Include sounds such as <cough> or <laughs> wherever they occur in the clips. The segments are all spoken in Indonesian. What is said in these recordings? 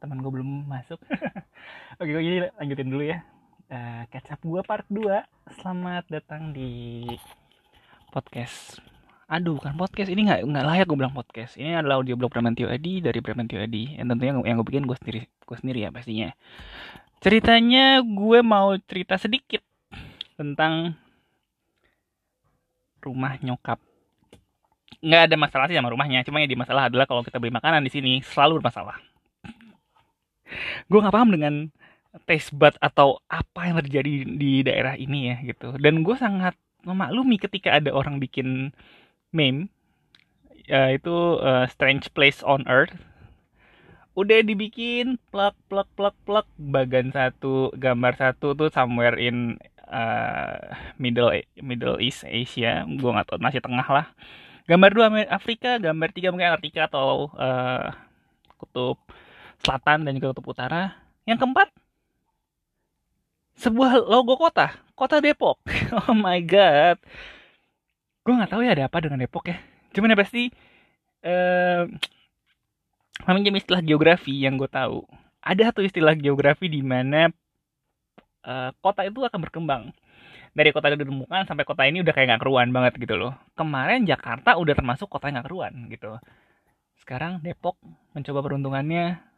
teman gue belum masuk. <laughs> Oke gue jadi lanjutin dulu ya. Uh, catch up gue part 2 selamat datang di podcast. Aduh bukan podcast. Ini nggak nggak layak gue bilang podcast. Ini adalah audio blog Bramantio Edi dari Bramantio Edi. Yang tentunya yang gue bikin gue sendiri gue sendiri ya pastinya. Ceritanya gue mau cerita sedikit tentang rumah nyokap. Nggak ada masalah sih sama rumahnya. Cuma yang di masalah adalah kalau kita beli makanan di sini selalu bermasalah gue nggak paham dengan taste bud atau apa yang terjadi di daerah ini ya gitu. Dan gue sangat memaklumi ketika ada orang bikin meme ya itu uh, strange place on earth. Udah dibikin plak plak plak plak bagian satu gambar satu tuh somewhere in uh, middle middle east Asia. Gue nggak tahu masih tengah lah. Gambar dua Afrika gambar tiga mungkin Antartika atau uh, kutub selatan dan juga kutub utara. Yang keempat sebuah logo kota kota Depok. <laughs> Oh my god. Gue nggak tahu ya ada apa dengan Depok ya. Cuman ya pasti eh namanya istilah geografi yang gue tahu. Ada satu istilah geografi di mana uh, kota itu akan berkembang. Dari kota itu ditemukan sampai kota ini udah kayak nggak keruan banget gitu loh. Kemarin Jakarta udah termasuk kota yang nggak keruan gitu. Sekarang Depok mencoba peruntungannya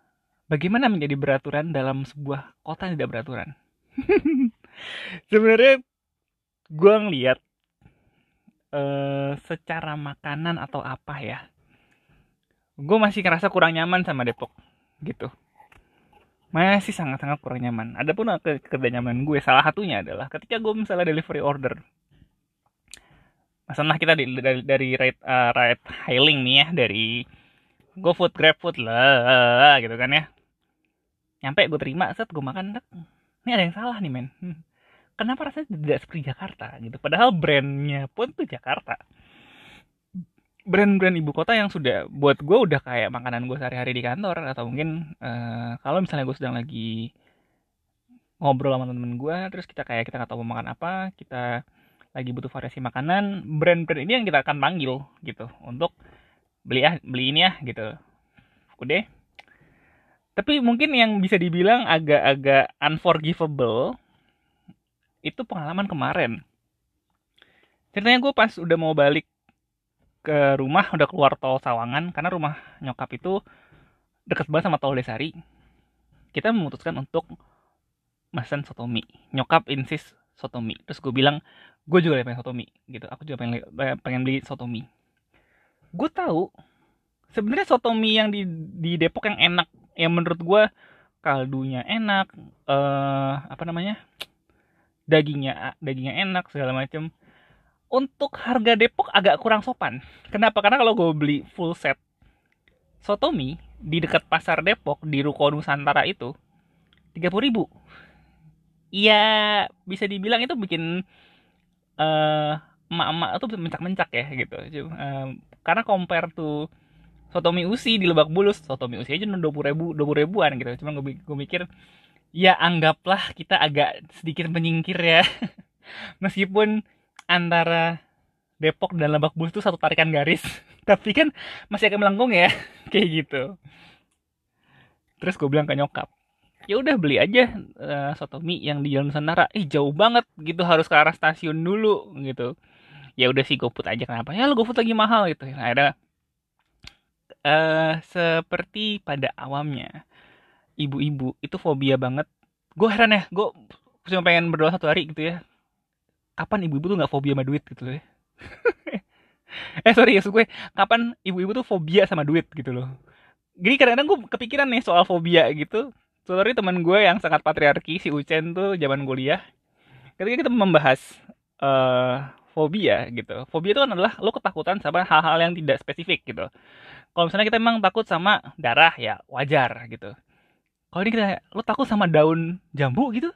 bagaimana menjadi beraturan dalam sebuah kota yang tidak beraturan? <laughs> Sebenarnya gue ngeliat uh, secara makanan atau apa ya gue masih ngerasa kurang nyaman sama Depok gitu. Masih sangat-sangat kurang nyaman. Ada pun ke nyaman gue salah satunya adalah ketika gue misalnya delivery order. Masalah kita di, dari dari rate uh, rate hailing nih ya dari GoFood, GrabFood lah gitu kan ya. Nyampe gue terima set gue makan ini ada yang salah nih men. Kenapa rasanya tidak seperti Jakarta gitu? Padahal brandnya pun tuh Jakarta. Brand-brand ibu kota yang sudah buat gue udah kayak makanan gue sehari-hari di kantor atau mungkin uh, kalau misalnya gue sedang lagi ngobrol sama temen gue terus kita kayak kita nggak tahu mau makan apa kita lagi butuh variasi makanan brand-brand ini yang kita akan panggil gitu. Untuk beli ah beli ini ya gitu. Udah. Tapi mungkin yang bisa dibilang agak-agak unforgivable itu pengalaman kemarin. Ceritanya gue pas udah mau balik ke rumah udah keluar tol Sawangan karena rumah nyokap itu deket banget sama tol Desari. Kita memutuskan untuk mesen sotomi. Nyokap insist sotomi. Terus gue bilang gue juga pengen sotomi gitu. Aku juga pengen pengen beli sotomi gue tahu. Sebenarnya sotomi yang di di Depok yang enak yang menurut gue kaldunya enak eh uh, apa namanya? Dagingnya dagingnya enak segala macam untuk harga Depok agak kurang sopan. Kenapa? Karena kalau gue beli full set sotomi di dekat pasar Depok di Ruko Nusantara itu tiga puluh ribu. Iya bisa dibilang itu bikin uh, emak-emak tuh mencak-mencak ya gitu. Uh, karena compare tuh sotomi usi di Lebak Bulus sotomi usi aja dua puluh ribu dua puluh ribuan gitu. Cuman gue, mikir ya anggaplah kita agak sedikit menyingkir ya. <laughs> Meskipun antara Depok dan Lebak Bulus itu satu tarikan garis <laughs> tapi kan masih agak melengkung ya <laughs> kayak gitu. Terus gue bilang ke nyokap ya udah beli aja uh, soto mie yang di Jalan Nusantara. Eh jauh banget gitu harus ke arah stasiun dulu gitu ya udah sih GoFood aja kenapa? Ya lo GoFood lagi mahal gitu. Nah, ada uh, seperti pada awamnya ibu-ibu itu fobia banget. Gue heran ya gue cuma pengen berdoa satu hari gitu ya. Kapan ibu-ibu tuh nggak fobia sama duit gitu loh ya? <laughs> Eh sorry ya gue kapan ibu-ibu tuh fobia sama duit gitu loh. Jadi kadang-kadang gue kepikiran nih soal fobia gitu. Sorry teman gue yang sangat patriarki si Ucen tuh zaman kuliah. Ketika kita membahas uh, fobia gitu. Fobia itu kan adalah lo ketakutan sama hal-hal yang tidak spesifik gitu. Kalau misalnya kita emang takut sama darah ya wajar gitu. Kalau ini kita lo takut sama daun jambu gitu?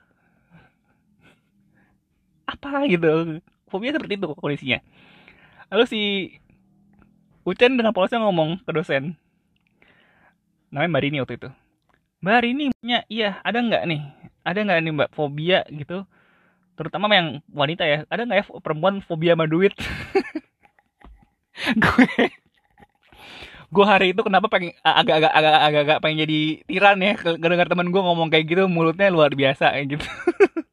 Apa gitu? Fobia seperti itu kondisinya. Lalu si Ucen dengan polosnya ngomong ke dosen. Namanya Mbak Rini waktu itu. Mbak Rini punya iya ada nggak nih? Ada nggak nih mbak fobia gitu terutama yang wanita ya. Ada nggak ya perempuan fobia sama duit? <laughs> Gue gue hari itu kenapa pengen agak-agak agak-agak pengen jadi tiran ya. Dengar teman gue ngomong kayak gitu mulutnya luar biasa kayak gitu.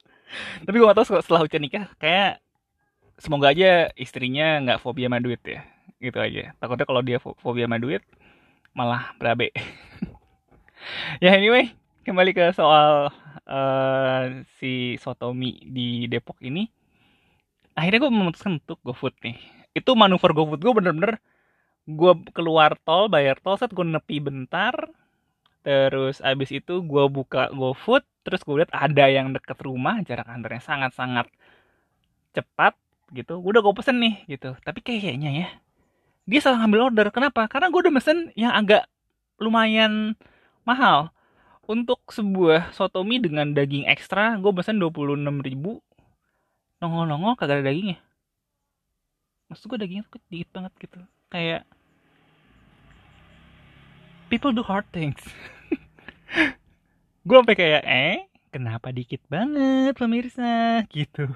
<laughs> Tapi gue gak tau setelah ucap nikah kayak semoga aja istrinya nggak fobia sama duit ya. Gitu aja. Takutnya kalau dia fobia sama duit malah berabe. <laughs> Ya anyway kembali ke soal uh, si Sotomi di Depok ini akhirnya gue memutuskan untuk GoFood nih. Itu manuver GoFood gue bener-bener gue keluar tol bayar tol saat gue nepi bentar terus abis itu gue buka GoFood terus gue lihat ada yang deket rumah jarak antarnya sangat-sangat cepat gitu. Udah gue pesen nih gitu. Tapi kayaknya ya dia salah ngambil order. Kenapa? Karena gue udah mesen yang agak lumayan mahal untuk sebuah sotomi dengan daging ekstra gue pesen 26 ribu. Nongol-nongol kagak ada dagingnya. Maksud gue dagingnya tuh dikit banget gitu. Kayak people do hard things. <laughs> Gue sampai kayak eh kenapa dikit banget pemirsa? Gitu.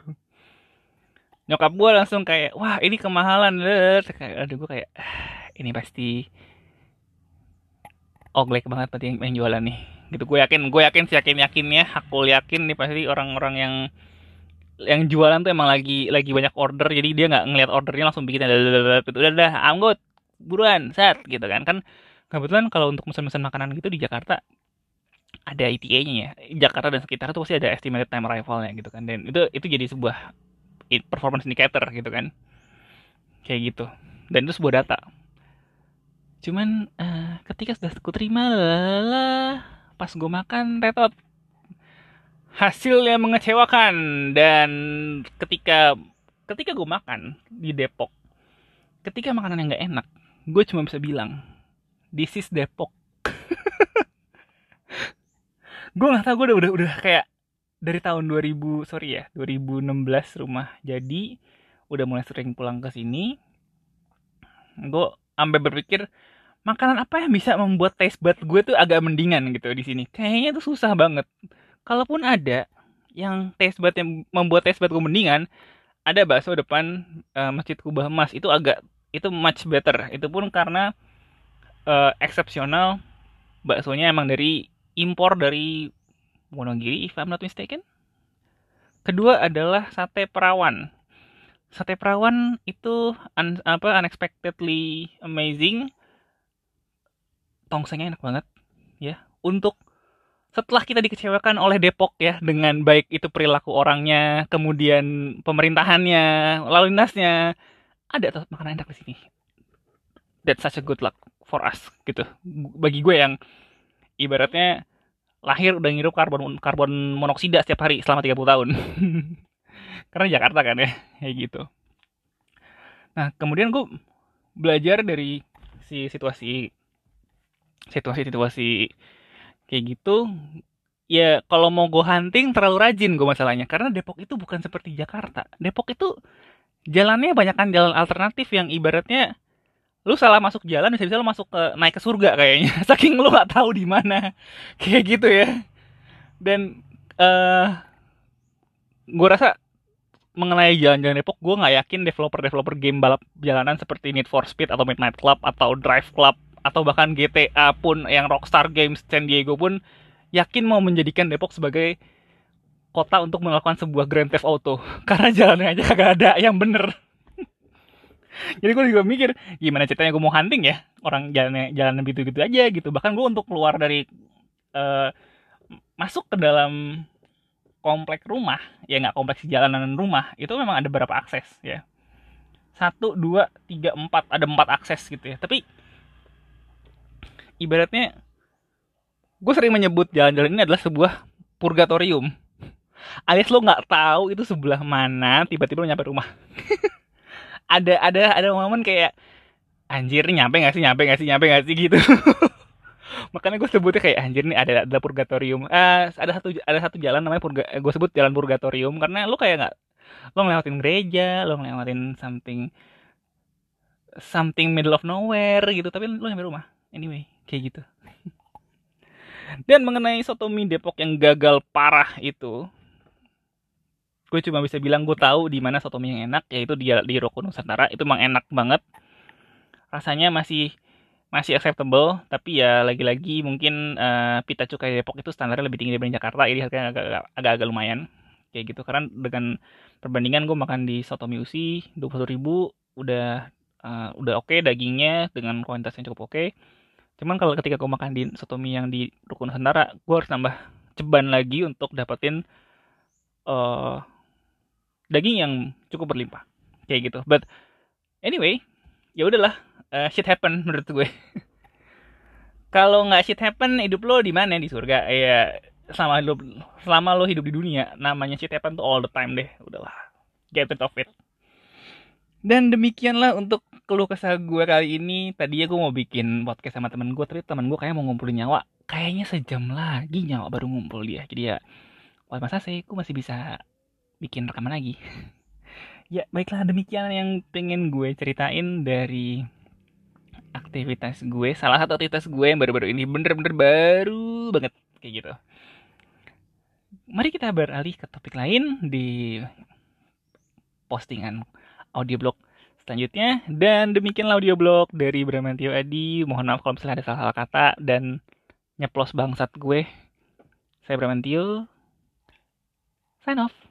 Nyokap gue langsung kayak wah ini kemahalan deh kayak aduh gue kayak ah, ini pasti oglek banget pasti yang, yang jualan nih gitu gue yakin gue yakin sih yakin yakinnya aku yakin nih pasti orang-orang yang yang jualan tuh emang lagi lagi banyak order. Jadi dia nggak ngeliat ordernya langsung bikin gitu. Udah udah anggot buruan set gitu kan. Kan kebetulan kalau untuk pesan-pesan makanan gitu di Jakarta ada ETA-nya ya. Jakarta dan sekitar itu pasti ada estimated time arrival-nya gitu kan. Dan itu itu jadi sebuah performance indicator gitu kan. Kayak gitu. Dan itu sebuah data. Cuman uh, ketika sudah aku terima lah pas gue makan tetot hasil yang mengecewakan dan ketika ketika gue makan di Depok ketika makanan yang nggak enak gue cuma bisa bilang this is Depok. <laughs> Gue nggak tahu gue udah udah udah kayak dari tahun 2000 sorry ya 2016 rumah jadi udah mulai sering pulang ke sini. Gue sampai berpikir makanan apa yang bisa membuat taste bud gue tuh agak mendingan gitu di sini? Kayaknya tuh susah banget. Kalaupun ada yang taste bud yang membuat taste bud gue mendingan ada bakso depan uh, Masjid Kubah Emas. Itu agak itu much better. Itu pun karena uh, eksepsional baksonya emang dari impor dari Wonogiri if I'm not mistaken. Kedua adalah sate perawan. Sate perawan itu un, apa unexpectedly amazing tongsengnya enak banget ya untuk setelah kita dikecewakan oleh Depok ya dengan baik itu perilaku orangnya, kemudian pemerintahannya, lalu lintasnya, ada makanan enak di sini. That's such a good luck for us gitu. Bagi gue yang ibaratnya lahir udah ngirup karbon karbon monoksida setiap hari selama 30 tahun. <laughs> Karena Jakarta kan ya, kayak gitu. Nah, kemudian gue belajar dari si situasi situasi-situasi kayak gitu ya kalau mau go hunting terlalu rajin gue masalahnya. Karena Depok itu bukan seperti Jakarta. Depok itu jalannya banyak kan jalan alternatif yang ibaratnya lu salah masuk jalan bisa bisa lu masuk ke naik ke surga kayaknya. <laughs> Saking lu nggak tahu di mana. <laughs> Kayak gitu ya. Dan uh, eh, gue rasa mengenai jalan-jalan Depok gue nggak yakin developer-developer game balap jalanan seperti Need for Speed atau Midnight Club atau Drive Club atau bahkan GTA pun yang Rockstar Games San Diego pun yakin mau menjadikan Depok sebagai kota untuk melakukan sebuah Grand Theft Auto. <laughs> Karena jalannya aja kagak ada yang bener. <laughs> Jadi gue juga mikir gimana ceritanya gue mau hunting ya? Orang jalannya jalan gitu gitu aja gitu. Bahkan gue untuk keluar dari uh, masuk ke dalam komplek rumah ya nggak kompleks jalanan rumah itu memang ada beberapa akses ya. Satu dua tiga empat ada empat akses gitu ya. Tapi ibaratnya gue sering menyebut jalan-jalan ini adalah sebuah purgatorium. Alias lo nggak tahu itu sebelah mana tiba-tiba lo nyampe rumah. <laughs> Ada ada ada momen kayak anjir nih nyampe gak sih? Nyampe gak sih? Nyampe gak sih? <laughs> Gitu. Makanya gue sebutnya kayak anjir nih ada ada purgatorium. Uh, ada satu ada satu jalan namanya purga gue sebut jalan purgatorium karena lo kayak nggak lo ngelewatin gereja lo ngelewatin something something middle of nowhere gitu tapi lo nyampe rumah. Anyway kayak gitu. Dan mengenai soto mie Depok yang gagal parah itu gue cuma bisa bilang gue tahu di mana soto mie yang enak yaitu di di Roko Nusantara. Itu emang enak banget. Rasanya masih masih acceptable tapi ya lagi-lagi mungkin uh, pita cukai Depok itu standarnya lebih tinggi dibanding Jakarta jadi harganya agak-agak lumayan. Kayak gitu karena dengan perbandingan gue makan di Soto Usi dua ribu udah uh, udah oke okay, dagingnya dengan kualitas yang cukup oke. okay. Cuman kalau ketika gue makan di Sotomi yang di Rukun Nusantara gue harus nambah ceban lagi untuk dapetin uh, daging yang cukup berlimpah. Kayak gitu. But anyway ya udahlah uh, shit happen <laughs> menurut gue. Kalau nggak shit happen hidup lo di mana? Di surga. Ya selama lo selama lo hidup di dunia namanya shit happen tuh all the time deh. Udahlah. Get rid of it. Dan demikianlah untuk keluh kesah gue kali ini. Tadinya gue mau bikin podcast sama temen gue tapi temen gue kayak mau ngumpulin nyawa. Kayaknya sejam lagi nyawa baru ngumpul dia. Jadi ya wah masa sih? Gue masih bisa bikin rekaman lagi. <laughs> Ya baiklah. Demikian yang pengen gue ceritain dari aktivitas gue salah satu aktivitas gue yang baru-baru ini bener-bener baru banget. Kayak gitu. Mari kita beralih ke topik lain di postingan audioblog selanjutnya. Dan demikianlah audioblog dari Bramantio Adi. Mohon maaf kalau misalnya ada salah-salah kata dan nyeplos bangsat gue. Saya Bramantio sign off